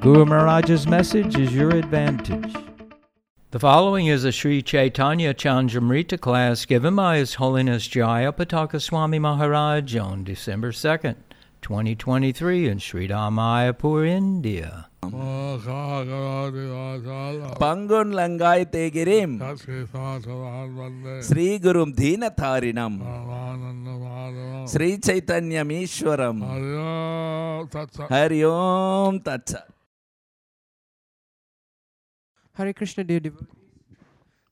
Guru Maharaj's message is your advantage. The following is a Sri Chaitanya Chandramrita class given by His Holiness Jaya Pataka Swami Maharaj on December 2nd, 2023 in Sridham Mayapur, India. பங்குன் லங்காய் தேகிரிம் Hare Krishna, dear devotees.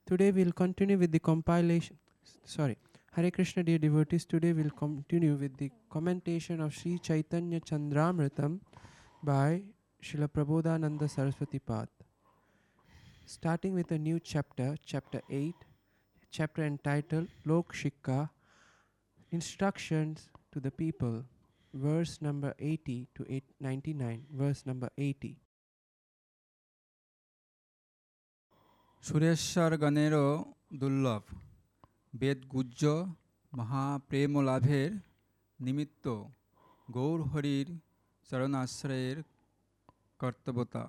Today we'll continue with the compilation. Sorry. Hare Krishna, dear devotees. Today we'll continue with the commentation of Sri Chaitanya Chandramritam by Srila Prabodhananda Saraswati Path. Starting with a new chapter, chapter 8, chapter entitled Lok Shikha Instructions to the People, verse number 80 to 8, 99, verse number 80. সুরেশ্বরগণেরও দুর্লভ বেদগুজ্জ মহাপ্রেম লাভের নিমিত্ত গৌরহরির চরণাশ্রয়ের কর্তব্যতা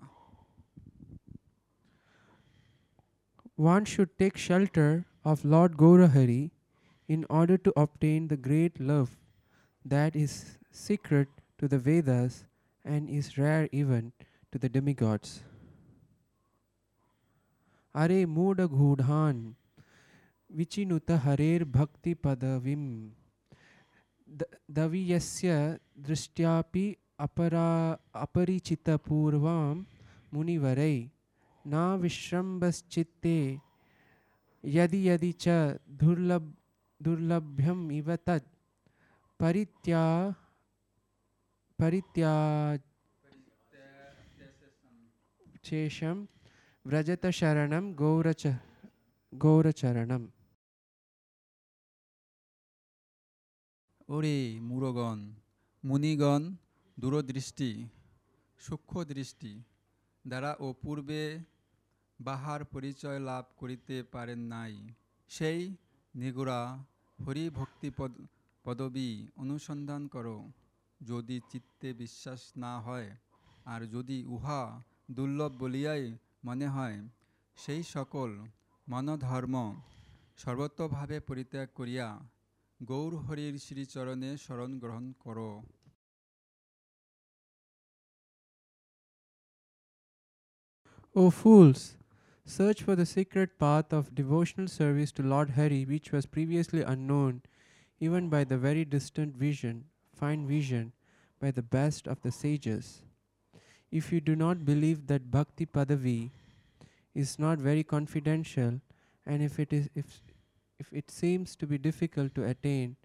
One should take shelter of Lord Gaurahari in order to obtain the great love that is secret to the Vedas and is rare even to the demigods. अरे मूढगूढान् विचिनुत हरेर्भक्तिपदवीं the, दवीयस्य दृष्ट्यापि अपरा अपरिचितपूर्वां मुनिवरै नाविश्रम्भश्चित्ते यदि यदि च दुर्लभ, दुर्लभ्यम इव तत्, परित्या परित्या शेषम शरणं गौरच गौरचरणम् ওরে মূরগণ মুনিগণ দূরদৃষ্টি সূক্ষ্ম দৃষ্টি দ্বারা ও পূর্বে বাহার পরিচয় লাভ করিতে পারেন নাই সেই নিগুড়া হরি ভক্তি পদ পদবী অনুসন্ধান করো যদি চিত্তে বিশ্বাস না হয় আর যদি উহা দুর্লভ বলিয়াই মনে হয় সেই সকল মনধর্ম সর্বতভাবে পরিত্যাগ করিয়া গৌর হরির শ্রীচরণে শরণ গ্রহণ করো O fools, search for the secret path of devotional service to Lord Hari, which was previously unknown, even by the very distant vision, fine vision, by the best of the sages. If you do not believe that Bhakti Padavi is not very confidential, and if it is if if it seems to be difficult to attain,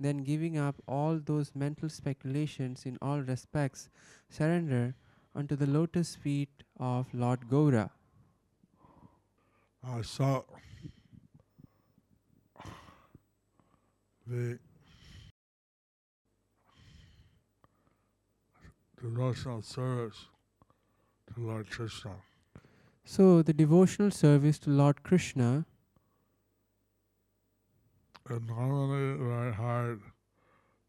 then giving up all those mental speculations in all respects, surrender unto the lotus feet of Lord Gaura. I saw the devotional service to Lord Krishna. So, the devotional service to Lord Krishna is normally very hard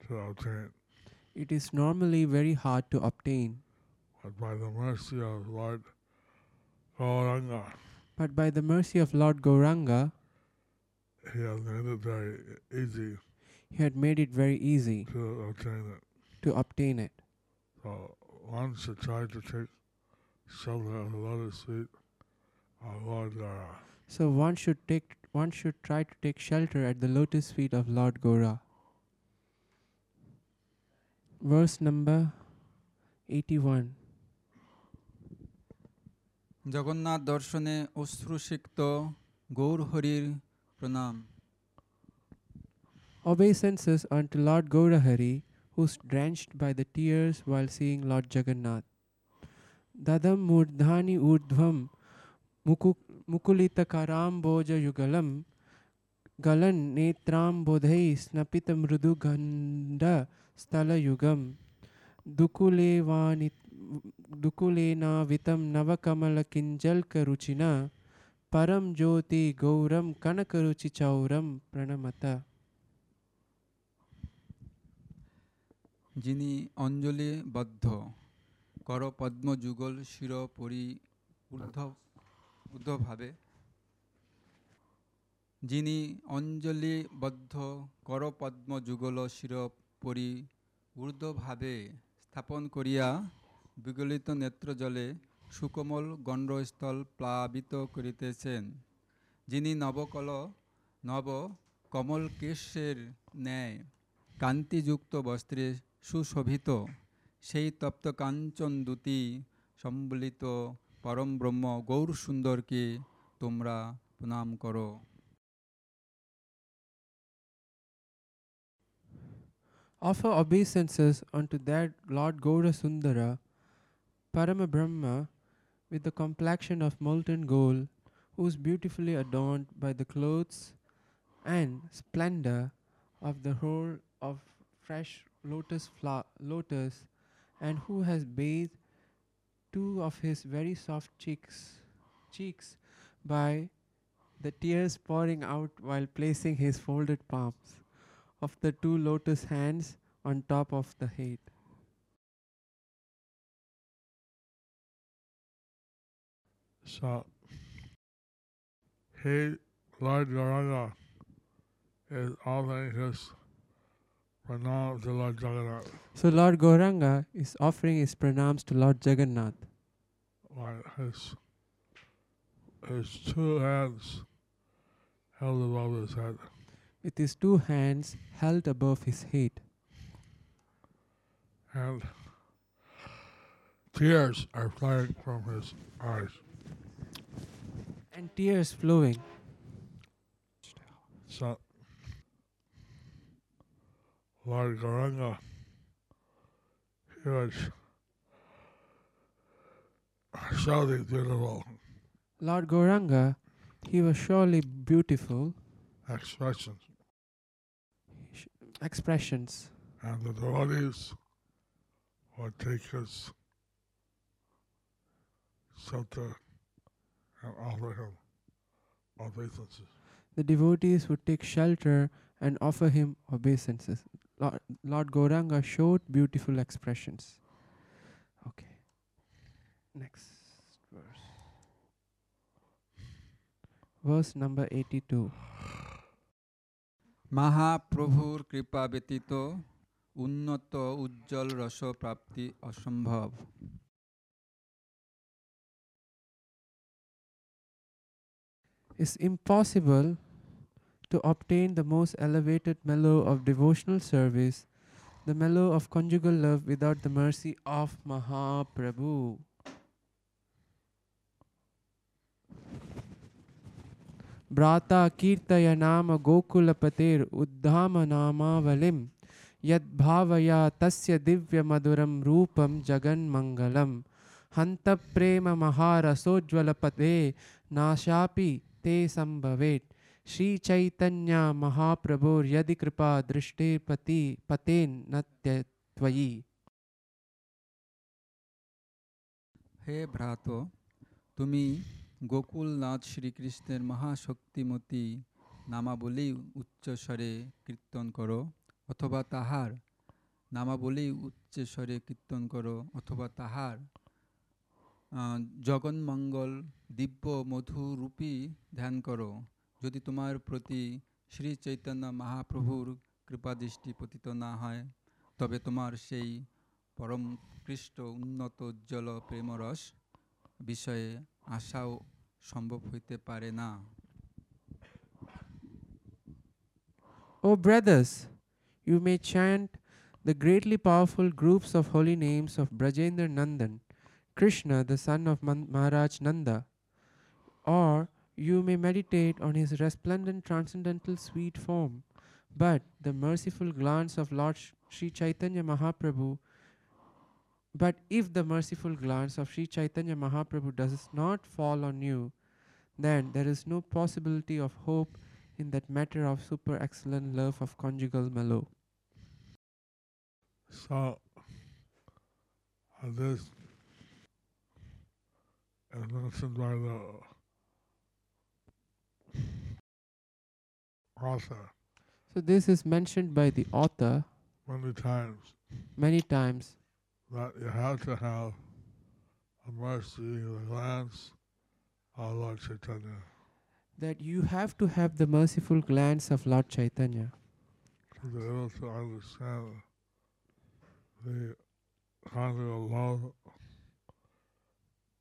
to obtain, it is normally very hard to obtain, but by the mercy of Lord Gauranga, but by the mercy of Lord Gauranga, he has made it very easy he had made it very easy to obtain it. to obtain it. Uh, once I tried to take something that was a little of I Lord So one should take one should try to take shelter at the lotus feet of Lord Gaura. Verse number eighty one. Jagannath দর্শনে অশ্রুসিক্ত গৌরহরির Pranam. Obeisances unto Lord Gaurahari drenched by the tears while seeing Lord Jagannath. Dadam murdhani urdhvam Boja yugalam galan netram bodhai snapita mrudu ganda stala yugam dukulevani Vitam navakamala kinjal karuchina param jyoti gauram kanakaruchi chauram pranamata যিনি অঞ্জলিবদ্ধ কর পদ্ম যুগল শির পরি ঊর্ধ্ব ঊর্ধ্বভাবে যিনি অঞ্জলিবদ্ধ কর পদ্ম যুগল শির পরি ঊর্ধ্বভাবে স্থাপন করিয়া বিগলিত নেত্রজলে সুকোমল গণ্ডস্থল প্লাবিত করিতেছেন। যিনি নবকল, নব কমল কেশের ন্যায় কান্তিযুক্ত বস্ত্রে সুশোভিত সেই তপ্ত কাঞ্চন দুতি সম্বলিত পরম ব্রহ্ম গৌর সুন্দরকে তোমরা প্রণাম করো Offer obeisances unto that Lord Gaura Sundara, Parama Brahma, with the complexion of molten gold, who is beautifully adorned by the clothes and splendor of the whole of fresh lotus flower, lotus, and who has bathed two of his very soft cheeks, cheeks by the tears pouring out while placing his folded palms of the two lotus hands on top of the head. So, he, Lord Gauranga, is offering his pranam to Lord Jagannath. So Lord Gauranga is offering his pranams to Lord Jagannath. Like his, his two hands held above his head. with his two hands held above his head, and tears are flowing from his eyes. and tears flowing. So, Lord Gauranga, he was shouting beautiful Lord Gauranga, he was surely beautiful. Expressions, sh- expressions, and the devotees would take his shelter and offer him obeisances. the devotees would take shelter and offer him obeisances. Lord, Lord Gauranga showed beautiful expressions. Okay. Next verse. Verse number 82. মহাপ্রভুর কৃপা ব্যতীত উন্নত উজ্জ্বল রস প্রাপ্তি অসম্ভব It's impossible to obtain the most elevated mellow of devotional service, the mellow of conjugal love without the mercy of Mahaprabhu. Brata Kirtaya Nama Gokulapatir Uddhama Namavalim Yadbhavaya Tasya Divya Maduram Rupam Jagan Mangalam Hanta Prema na Nashapi Te Sambhavet ते सम्भवेत् श्रीचैतन्य महाप्रभोर्यदि कृपा दृष्टिपति पतेन्न त्वयि হে ভ্রাত তুমি গোকুলনাথ শ্রীকৃষ্ণের মহাশক্তিমতী নামাবলী উচ্চস্বরে কীর্তন করো অথবা তাহার নামাবলী উচ্চস্বরে কীর্তন করো অথবা তাহার আহ, জগন্মঙ্গল দিব্য মধুরূপী ধ্যান করো যদি তোমার প্রতি শ্রী চৈতন্য মহাপ্রভুর কৃপা দৃষ্টি পতিত না হয়, তবে তোমার সেই পরমকৃষ্ট উন্নত উজ্জ্বল প্রেমরস বিষয়ে আশাও সম্ভব হইতে পারে না। O brothers, you may chant the greatly powerful groups of holy names of Brajendra Nandan Krishna the son of Maharaj Nanda, or you may meditate on his resplendent transcendental sweet form. But the merciful glance of Lord Sri Chaitanya Mahaprabhu But if the merciful glance of Sri Chaitanya Mahaprabhu does not fall on you, then there is no possibility of hope in that matter of super excellent love of conjugal mellow. So, this is mentioned by the author. So, this is mentioned by the author many times. many times. That you have to have a mercy, the glance. Of Lord Chaitanya. That you have to have the merciful glance of Lord Chaitanya. To be able to understand the conjugal love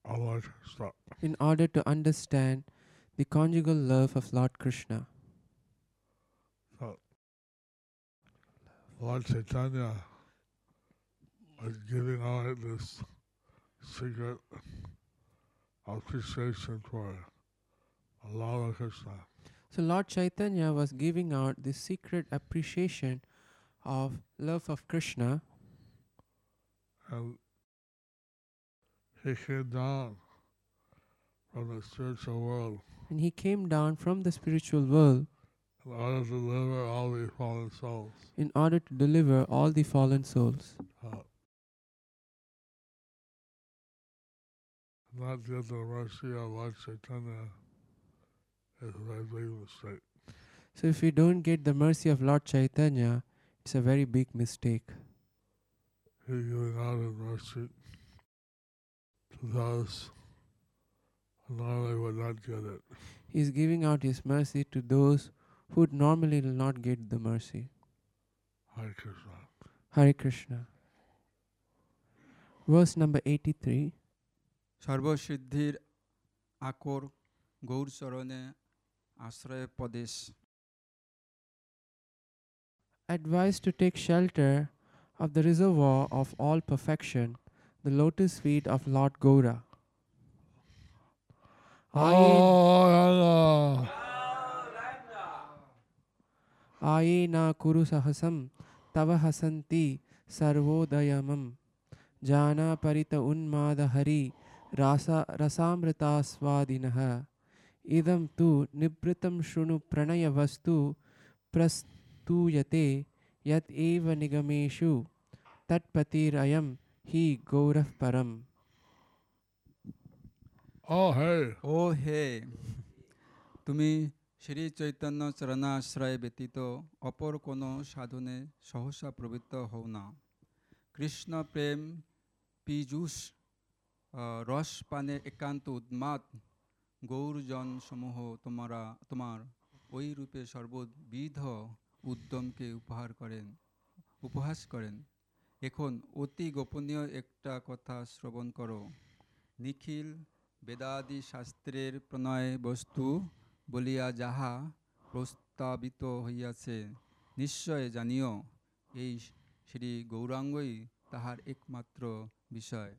of Lord Krishna. in order to understand the conjugal love of Lord Krishna. So, Lord Chaitanya was giving out this secret appreciation for Lord Krishna. So Lord Chaitanya was giving out the secret appreciation of love of Krishna. And he came down from the spiritual world. And he came down from the spiritual world in order to deliver all the fallen souls. in order to deliver all the fallen souls. Uh, not get the mercy of Lord Chaitanya is a very big mistake. So if you don't get the mercy of Lord Chaitanya, it's a very big mistake. He's giving out his mercy to those who normally would not get it. He is giving out his mercy to those who would normally will not get the mercy. Hare Krishna. Hare Krishna. Verse number 83. সর্বসিদ্ধির আকর গৌরচরণে আশ্রয় প্রদেশ Advised to take shelter of the reservoir of all perfection, the lotus feet of Lord Gaura. Oh, आए ना कुरु सहसम तव हसंती सर्वोदयमम। जाना परित उन्माद हरि रासा इदं तु निभृतं शृणु प्रणयवस्तु प्रस्तूयते यत् एव निगमेषु तत्पतिरयं हि गौरव परम्। ओ हे। ओ हे। तुम्ही শ্রী চৈতন্য চরণাশ্রয় ব্যতীত অপর কোনো সাধনে সহসা প্রবৃত্ত হও না কৃষ্ণ প্রেম পীযুষ রস পানে একান্ত উন্মাদ গৌরজন সমূহ তোমারা তোমার ওই রূপে সর্ববিধ উদ্যমকে উপহার করেন উপহাস করেন এখন অতি গোপনীয় একটা কথা শ্রবণ করো নিখিল বেদাদি শাস্ত্রের প্রণয় বস্তু বলিয়া যাহা প্রস্তাবিত হইয়াছে নিশ্চয় জানিও এই শ্রী গৌরাঙ্গই তাহার একমাত্র বিষয়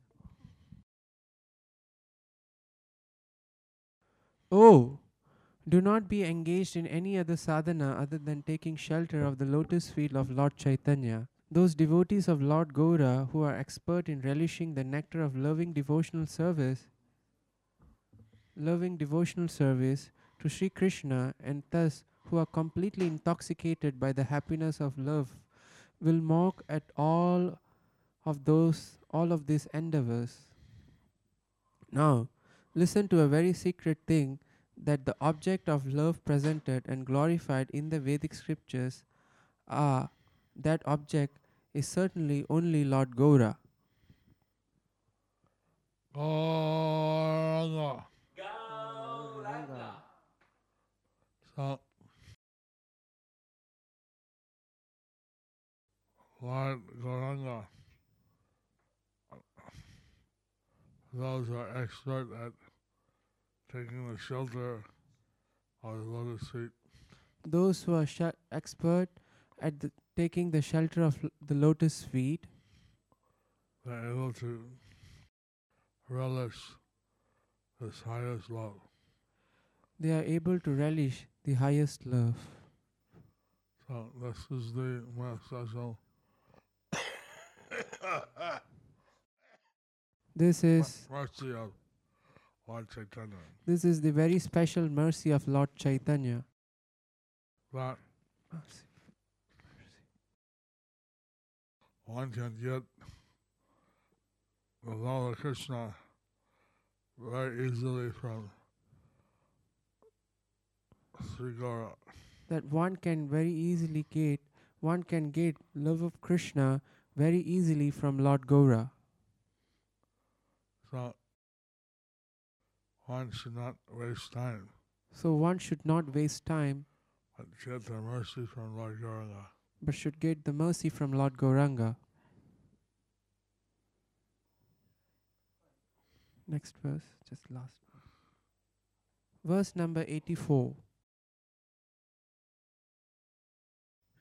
Oh, do not be engaged in any other sadhana other than taking shelter of the lotus feet of Lord Chaitanya. Those devotees of Lord Gaura who are expert in relishing the nectar of loving devotional service, loving devotional service to Sri Krishna, and thus who are completely intoxicated by the happiness of love, will mock at all of those all of these endeavors. Now, listen to a very secret thing that the object of love presented and glorified in the Vedic scriptures are that object is certainly only Lord Gaura. Gauranga. So, Lord Gauranga, those who are expert at taking the shelter of the lotus feet, Those who are sh- expert at the, taking the shelter of l- the lotus feet, they're able to relish this highest love. they are able to relish the highest love. So this is the message This is mercy of Lord Chaitanya. this is the very special mercy of Lord Chaitanya. That one can get the Lord Krishna very easily from Sri Gaura. That one can very easily get one can get love of Krishna very easily from Lord Gaura. So one should not waste time, So one should not waste time but get the mercy from Lord Gauranga. but should get the mercy from Lord Gauranga. Next verse, just last. Verse number 84.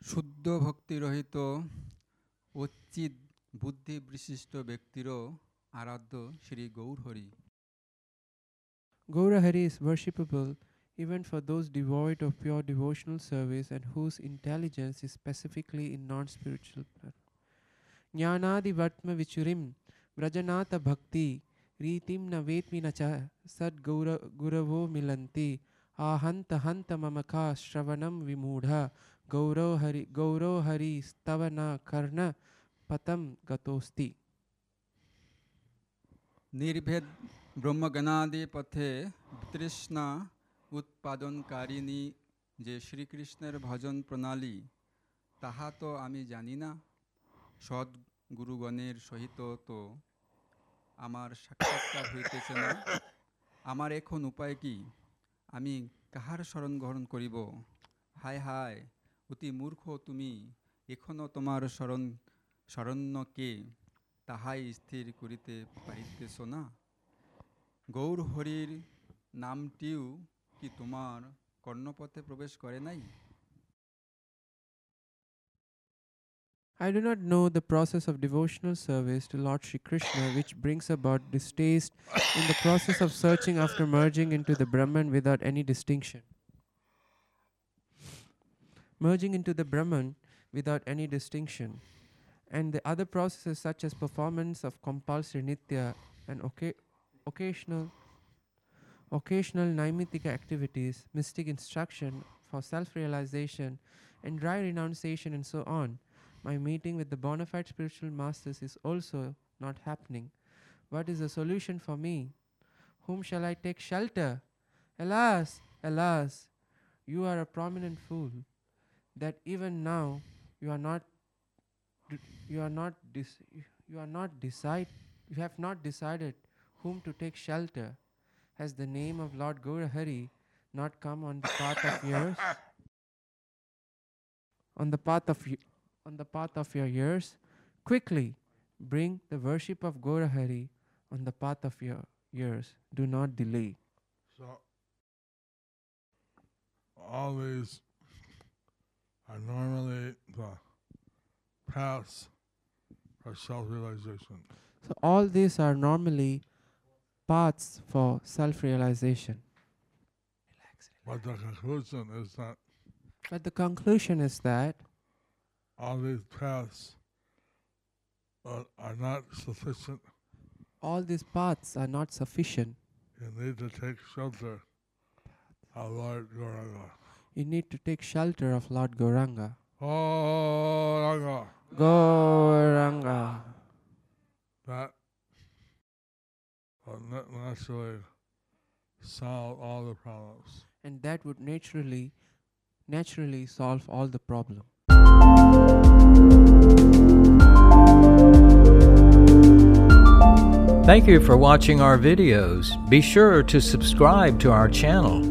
শুদ্ধ ভক্তিরহিত অচ্চিত বুদ্ধি বিশিষ্ট ব্যক্তিরও আরাধ্য Shri Gaurhari Gaura Hari is worshipable even for those devoid of pure devotional service and whose intelligence is specifically in non spiritual plan. Jnanadi Vatma Vichurim Vrajanata Bhakti Ritim na Vetmi na cha Sad Gaura- Guravo Milanti Ahanta Hanta Mamaka Shravanam Gauro Hari Gauro Hari Stavana Karna Patam Gatosti. নির্ভেদ ব্রহ্মজ্ঞানাদি পথে তৃষ্ণা উৎপাদনকারিণী যে শ্রীকৃষ্ণের ভজন প্রণালী তাহা তো আমি জানি না। সৎ গুরুগণের সহিত তো আমার সাক্ষাৎকার হইতেছে না। আমার এখন উপায় কি? আমি কাহার শরণ গ্রহণ করিব? হায় হায় অতি মূর্খ তুমি এখনও তোমার শরণ শরণ্যকে তাহাই স্থির করিতে পারিতেছ না গৌর হরির নামটিও কি তোমার কর্ণপথে প্রবেশ করে নাই I do not know the process of devotional service to Lord Shri Krishna which brings about distaste in the process of searching after merging into the Brahman without any distinction. Merging into the Brahman without any distinction. And the other processes such as performance of compulsory nitya and occa- occasional occasional naimitika activities, mystic instruction for self-realization and dry renunciation and so on my meeting with the bona fide spiritual masters is also not happening. What is the solution for me? Whom shall I take shelter? Alas, alas, you are a prominent fool, that even now you are not you are not you are not decide you have not decided whom to take shelter. Has the name of Lord Gaurahari not come on the path of yours? On the path of on the path of your years, quickly bring the worship of Gaurahari on the path of your years. Do not delay. So all are normally the paths for self-realization. So all these are normally paths for self-realization. But the conclusion is that But the conclusion is that all these paths are, are not sufficient. all these paths are not sufficient. You need to take shelter of Lord Gauranga. You need to take shelter of Lord Gauranga. Gauranga. Gauranga. That will na- naturally solve all the problems. And that would naturally naturally solve all the problems. Thank you for watching our videos. Be sure to subscribe to our channel.